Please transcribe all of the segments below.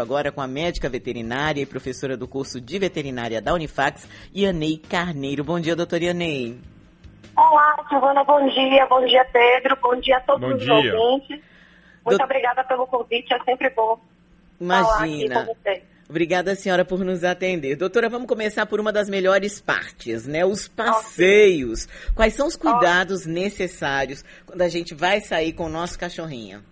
agora com a médica veterinária e professora do curso de veterinária da Unifax, Ianei Carneiro. Bom dia, doutora Ianei. Olá, Silvana, bom dia. Bom dia, Pedro. Bom dia a todos bom os dia. ouvintes. Muito Do... obrigada pelo convite, é sempre bom Imagina. falar aqui com vocês. Obrigada, senhora, por nos atender. Doutora, vamos começar por uma das melhores partes, né? Os passeios. Quais são os cuidados necessários quando a gente vai sair com o nosso cachorrinho?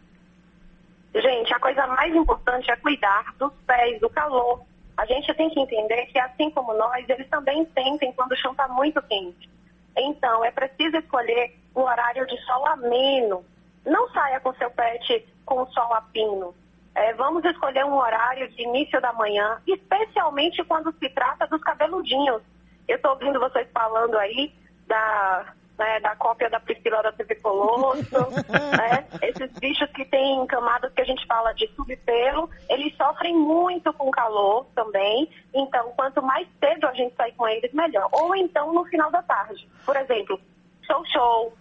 Gente, a coisa mais importante é cuidar dos pés, do calor. A gente tem que entender que, assim como nós, eles também sentem quando o chão está muito quente. Então, é preciso escolher um horário de sol ameno. Não saia com seu pet com o sol a pino. É, vamos escolher um horário de início da manhã, especialmente quando se trata dos cabeludinhos. Eu estou ouvindo vocês falando aí da, né, da cópia da Priscila da TV Colosso, né? Esses bichos que têm camadas que a gente fala de subpelo, eles sofrem muito com calor também. Então, quanto mais cedo a gente sair com eles, melhor. Ou então no final da tarde. Por exemplo, show show,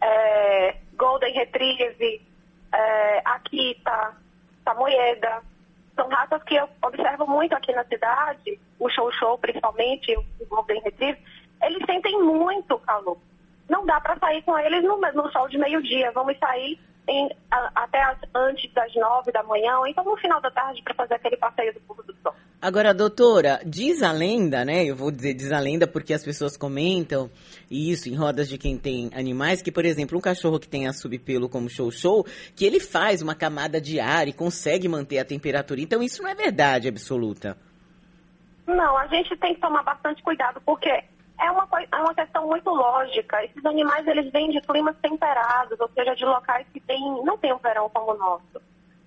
é, golden retrieve, é, akita, samoyeda. São raças que eu observo muito aqui na cidade, o show show principalmente, o golden retrieve, eles sentem muito calor não dá para sair com eles no, no sol de meio-dia. Vamos sair em, a, até as, antes das nove da manhã, ou então no final da tarde, para fazer aquele passeio do pôr do sol. Agora, doutora, diz a lenda, né? Eu vou dizer diz a lenda porque as pessoas comentam isso em rodas de quem tem animais, que, por exemplo, um cachorro que tem a subpelo como show-show, que ele faz uma camada de ar e consegue manter a temperatura. Então, isso não é verdade absoluta. Não, a gente tem que tomar bastante cuidado, porque é uma, é uma questão muito lógica. Esses animais, eles vêm de climas temperados, ou seja, de locais que tem, não tem um verão como o nosso.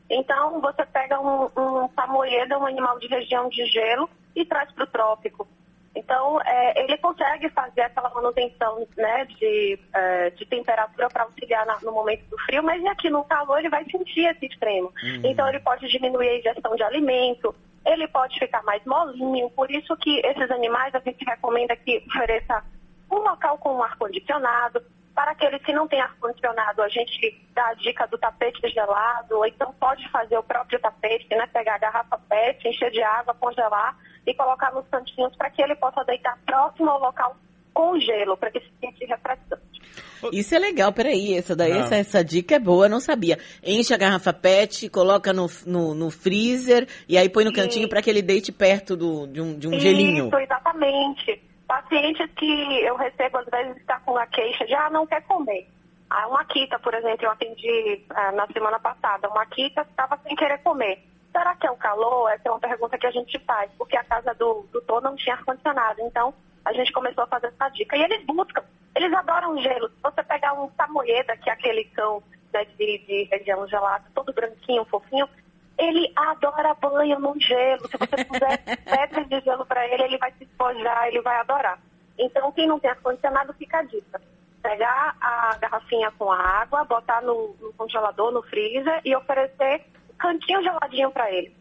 Então, você pega um, um samoyeda, um animal de região de gelo, e traz para o trópico. Então, é, ele consegue fazer aquela manutenção né, de, é, de temperatura para auxiliar na, no momento do frio, mas aqui no calor ele vai sentir esse extremo. Uhum. Então, ele pode diminuir a ingestão de alimento, ele pode ficar mais molinho, por isso que esses animais a gente recomenda que ofereça um local com ar-condicionado. Para aqueles que não têm ar-condicionado, a gente dá a dica do tapete gelado, ou então pode fazer o próprio tapete, né? Pegar a garrafa PET, encher de água, congelar e colocar nos cantinhos para que ele possa deitar próximo ao local com gelo, para que. Isso é legal, peraí, essa daí, essa, essa, dica é boa, não sabia. Enche a garrafa PET, coloca no, no, no freezer e aí põe no cantinho para que ele deite perto do, de um, de um Isso, gelinho. Isso, exatamente. Pacientes que eu recebo, às vezes, está com a queixa de, ah, não quer comer. Ah, uma quita, por exemplo, eu atendi ah, na semana passada, uma quita estava sem querer comer. Será que é o calor? Essa é uma pergunta que a gente faz, porque a casa do doutor não tinha ar-condicionado. Então, a gente começou a fazer essa dica. E eles buscam, eles adoram gelo. Se você pegar um samoyeda, que é aquele cão né, de, de região gelada, todo branquinho, fofinho, ele adora banho no gelo. Se você puser pedras de gelo para ele, ele vai se espojar, ele vai adorar. Então, quem não tem ar-condicionado, fica a dica. Pegar a garrafinha com a água, botar no, no congelador, no freezer e oferecer um cantinho geladinho para ele.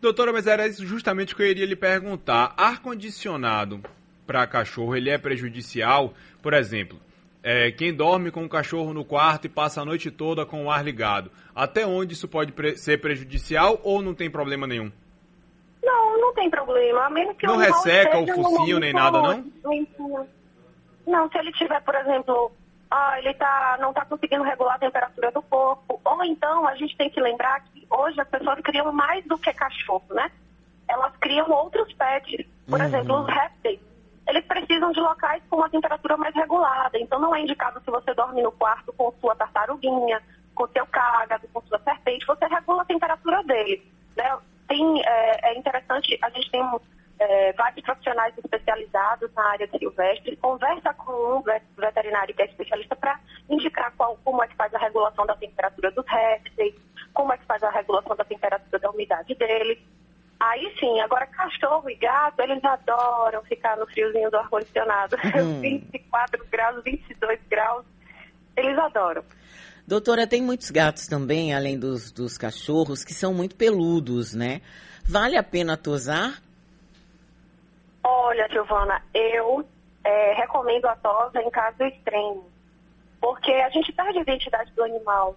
Doutora, mas era isso justamente que eu iria lhe perguntar. Ar-condicionado para cachorro ele é prejudicial. Por exemplo, é, quem dorme com o cachorro no quarto e passa a noite toda com o ar ligado, até onde isso pode pre ser prejudicial ou não tem problema nenhum? Não, não tem problema. A menos que não resseca o focinho nem nada, não? Não, se ele tiver, por exemplo, ah, ele tá, não está conseguindo regular a temperatura do corpo. Ou então a gente tem que lembrar que hoje as pessoas criam mais do que cachorro, né? Elas criam outros pets. Por uhum. exemplo, os répteis eles precisam de locais com uma temperatura mais regulada. Então, não é indicado se você dorme no quarto com sua tartaruguinha, com seu cágado, com sua serpente, você regula a temperatura dele. Né? Tem, é, é interessante, a gente tem é, vários profissionais especializados na área silvestre, conversa com um veterinário que é especialista para indicar qual, como é que faz a regulação da temperatura dos répteis, como é que faz a regulação da temperatura da umidade dele. Aí sim, agora cachorro e gato, eles adoram ficar no friozinho do ar-condicionado. Hum. 24 graus, 22 graus, eles adoram. Doutora, tem muitos gatos também, além dos, dos cachorros, que são muito peludos, né? Vale a pena tosar? Olha, Giovana, eu é, recomendo a tosa em caso extremo, porque a gente perde a identidade do animal.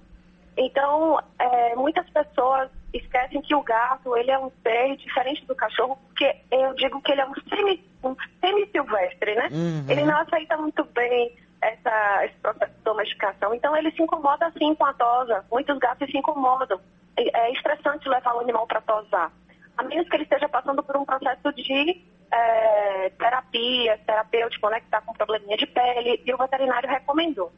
Então, é, muitas pessoas esquecem que o gato, ele é um ser diferente do cachorro, porque eu digo que ele é um semi, um semi-silvestre, né? Uhum. Ele não aceita muito bem essa, esse processo de domesticação. Então, ele se incomoda, assim, com a tosa. Muitos gatos se incomodam. É, é estressante levar o animal para tosar. A menos que ele esteja passando por um processo de é, terapia, terapêutico, né, que está com probleminha de pele, e o veterinário recomendou.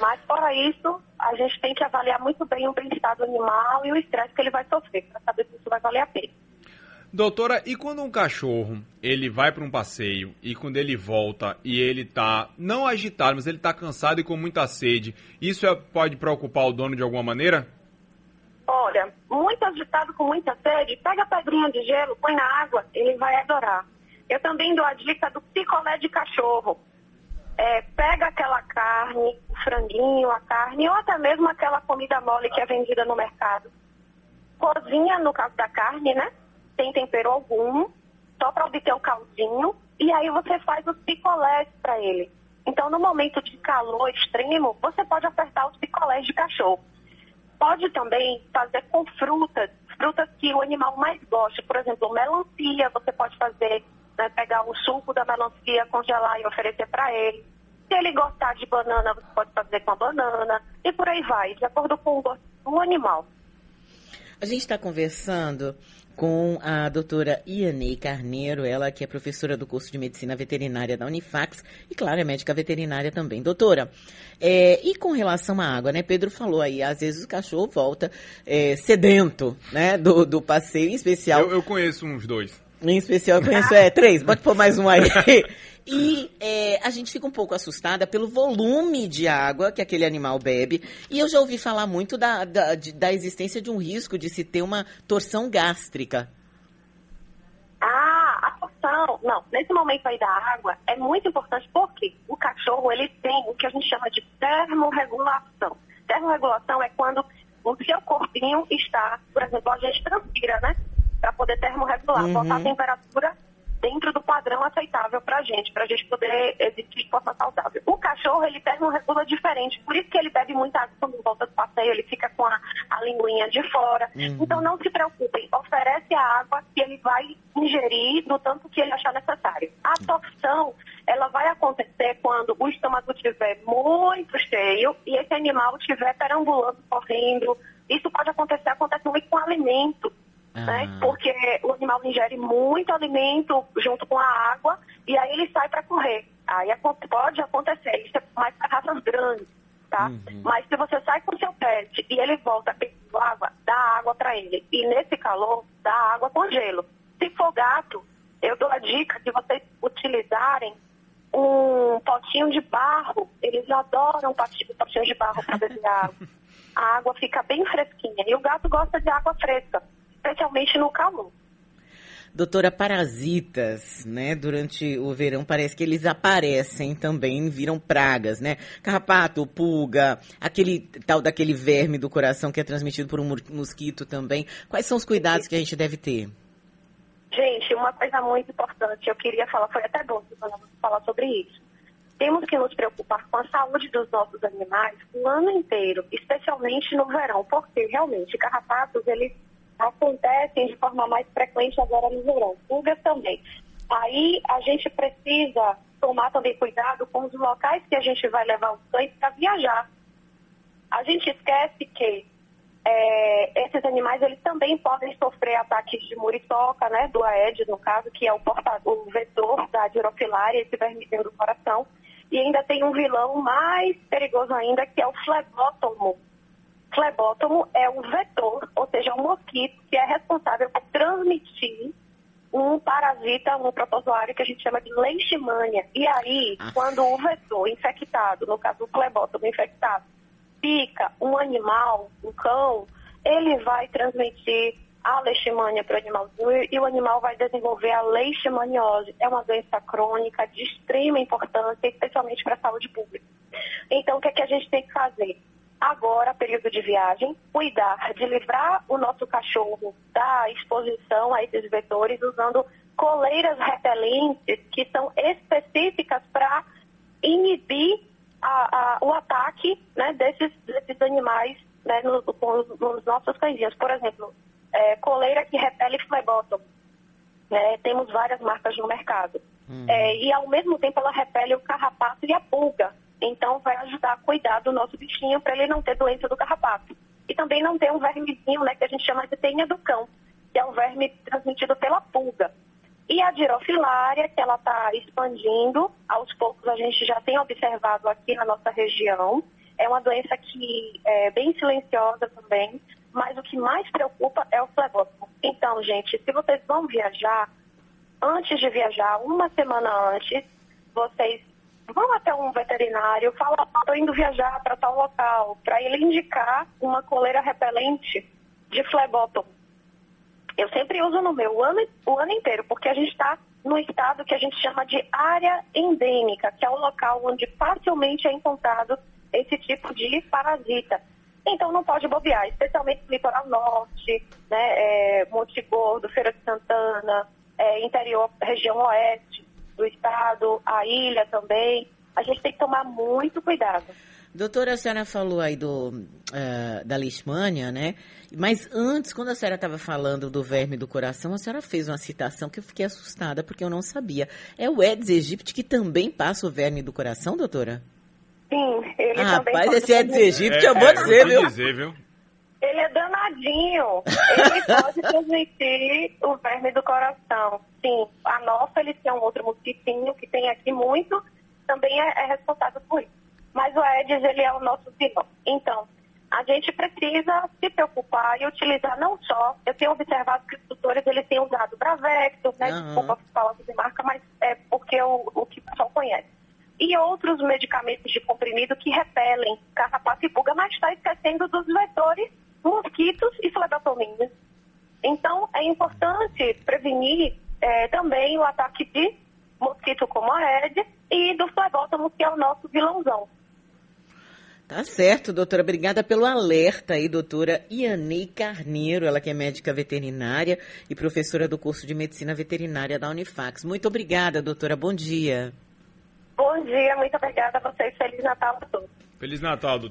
Mas, fora isso, a gente tem que avaliar muito bem o bem-estar do animal e o estresse que ele vai sofrer, para saber se isso vai valer a pena. Doutora, e quando um cachorro ele vai para um passeio e quando ele volta e ele tá não agitado, mas ele tá cansado e com muita sede, isso é, pode preocupar o dono de alguma maneira? Olha, muito agitado com muita sede, pega a pedrinha de gelo, põe na água, ele vai adorar. Eu também dou a dica do picolé de cachorro. É, pega aquela carne, o franguinho, a carne, ou até mesmo aquela comida mole que é vendida no mercado. Cozinha, no caso da carne, né? Sem tempero algum, só para obter o caldinho, e aí você faz os picolés para ele. Então, no momento de calor extremo, você pode apertar os picolés de cachorro. Pode também fazer com frutas, frutas que o animal mais gosta. Por exemplo, melancia, você pode fazer, né, pegar o suco da melancia, congelar e oferecer para ele. Se ele gostar de banana, você pode fazer com a banana. E por aí vai, de acordo com o gosto do animal. A gente está conversando com a doutora Ianei Carneiro, ela que é professora do curso de Medicina Veterinária da Unifax e, claro, é médica veterinária também. Doutora, é, e com relação à água, né? Pedro falou aí, às vezes o cachorro volta é, sedento, né? Do, do passeio, em especial... Eu, eu conheço uns dois. Em especial, eu conheço, é, três, pode pôr mais um aí. E é, a gente fica um pouco assustada pelo volume de água que aquele animal bebe. E eu já ouvi falar muito da, da, de, da existência de um risco de se ter uma torção gástrica. Ah, a torção. Não, nesse momento aí da água é muito importante porque o cachorro ele tem o que a gente chama de termorregulação. Termorregulação é quando o seu corpinho está, por exemplo, a gente transpira, né? Para poder termorregular, Uhum. botar a temperatura dentro do padrão aceitável para a gente, para a gente poder existir de forma saudável. O cachorro, ele termorregula diferente, por isso que ele bebe muita água quando volta do passeio, ele fica com a, a linguinha de fora. Uhum. Então não se preocupem, oferece a água que ele vai ingerir no tanto que ele achar necessário. A torção, ela vai acontecer quando o estômago estiver muito cheio e esse animal estiver perambulando, correndo. Isso pode acontecer, acontece muito com alimento né? Porque o animal ingere muito alimento junto com a água e aí ele sai para correr. Aí pode acontecer, isso é mais para raças grandes, tá? Uhum. Mas se você sai com seu pet e ele volta pedindo água, dá água para ele. E nesse calor, dá água com gelo. Se for gato, eu dou a dica de vocês utilizarem um potinho de barro. Eles adoram potinho, potinho de barro para beber água. A água fica bem fresquinha. E o gato gosta de água fresca, especialmente no calor. Doutora, parasitas, né? Durante o verão parece que eles aparecem também, viram pragas, né? Carrapato, pulga, aquele tal daquele verme do coração que é transmitido por um mosquito também. Quais são os cuidados que a gente deve ter? Gente, uma coisa muito importante, eu queria falar, foi até bom que nós falar sobre isso. Temos que nos preocupar com a saúde dos nossos animais o ano inteiro, especialmente no verão, porque realmente carrapatos, eles acontecem de forma mais frequente agora no verão. Pulgas também. Aí a gente precisa tomar também cuidado com os locais que a gente vai levar os cães para viajar. A gente esquece que é, esses animais eles também podem sofrer ataques de muriçoca, né, do Aedes, no caso, que é o, porta, o vetor da dirofilária, esse vermelho do coração. E ainda tem um vilão mais perigoso ainda, que é o flebótomo. Flebótomo é um vetor, ou seja, um mosquito que é responsável por transmitir um parasita, um protozoário que a gente chama de leishmania. E aí, Ah. quando o vetor infectado, no caso o flebótomo infectado, pica um animal, um cão, ele vai transmitir a leishmania para o animalzinho e o animal vai desenvolver a leishmaniose. É uma doença crônica de extrema importância, especialmente para a saúde pública. Então, o que, é que a gente tem que fazer? Agora, período de viagem, cuidar de livrar o nosso cachorro da exposição a esses vetores usando coleiras repelentes que são específicas para inibir a- a- o ataque né, desses, desses animais né, no, nos nossos cãezinhos. Por exemplo, é, coleira que repele flebótomo. Né, temos várias marcas no mercado. Uhum. É, e ao mesmo tempo ela repele o carrapato e a pulga. Então vai ajudar a cuidar do nosso bichinho para ele não ter doença do carrapato. E também não ter um vermezinho, né, que a gente chama de tênia do cão, que é um verme transmitido pela pulga. E a girofilária, que ela está expandindo, aos poucos a gente já tem observado aqui na nossa região. É uma doença que é bem silenciosa também, mas o que mais preocupa é o flebótomo. Então, gente, se vocês vão viajar, antes de viajar, uma semana antes, vocês vão até um veterinário, falam, estou indo viajar para tal local, para ele indicar uma coleira repelente de flebótomo. Eu sempre uso no meu o ano, o ano inteiro, porque a gente está no estado que a gente chama de área endêmica, que é o local onde facilmente é encontrado esse tipo de parasita. Então não pode bobear, especialmente no litoral norte, né, é, Monte Gordo, Feira de Santana, é, interior, região oeste do estado, a ilha também. A gente tem que tomar muito cuidado. Doutora, a senhora falou aí do, uh, da leishmania, né? Mas antes, quando a senhora estava falando do verme do coração, a senhora fez uma citação que eu fiquei assustada porque eu não sabia. É o Aedes aegypti que também passa o verme do coração, doutora? Sim, ele ah, também Rapaz, esse Aedes aegypti é, eu vou é, dizer, viu? dizer, viu? Ele é danadinho. Ele pode transmitir o verme do coração. Sim, a nossa, ele tem um outro mosquitinho que tem aqui muito, também é, é responsável por isso. Mas o Aedes, ele é o nosso vilão. Então, a gente precisa se preocupar e utilizar não só, eu tenho observado que os tutores eles têm usado Bravecto, né, uhum. desculpa falar de marca, mas é porque o, o que o pessoal conhece. E outros medicamentos de comprimido que repelem carrapato e pulga, mas está esquecendo dos vetores mosquitos e flebotominas. Então, é importante prevenir é, também o ataque de mosquito como a Aedes e do flebótomo, que é o nosso vilãozão. Tá certo, doutora. Obrigada pelo alerta aí, doutora Ianei Carneiro, ela que é médica veterinária e professora do curso de medicina veterinária da Unifax. Muito obrigada, doutora. Bom dia. Bom dia, muito obrigada a vocês. Feliz Natal a todos. Feliz Natal, doutor.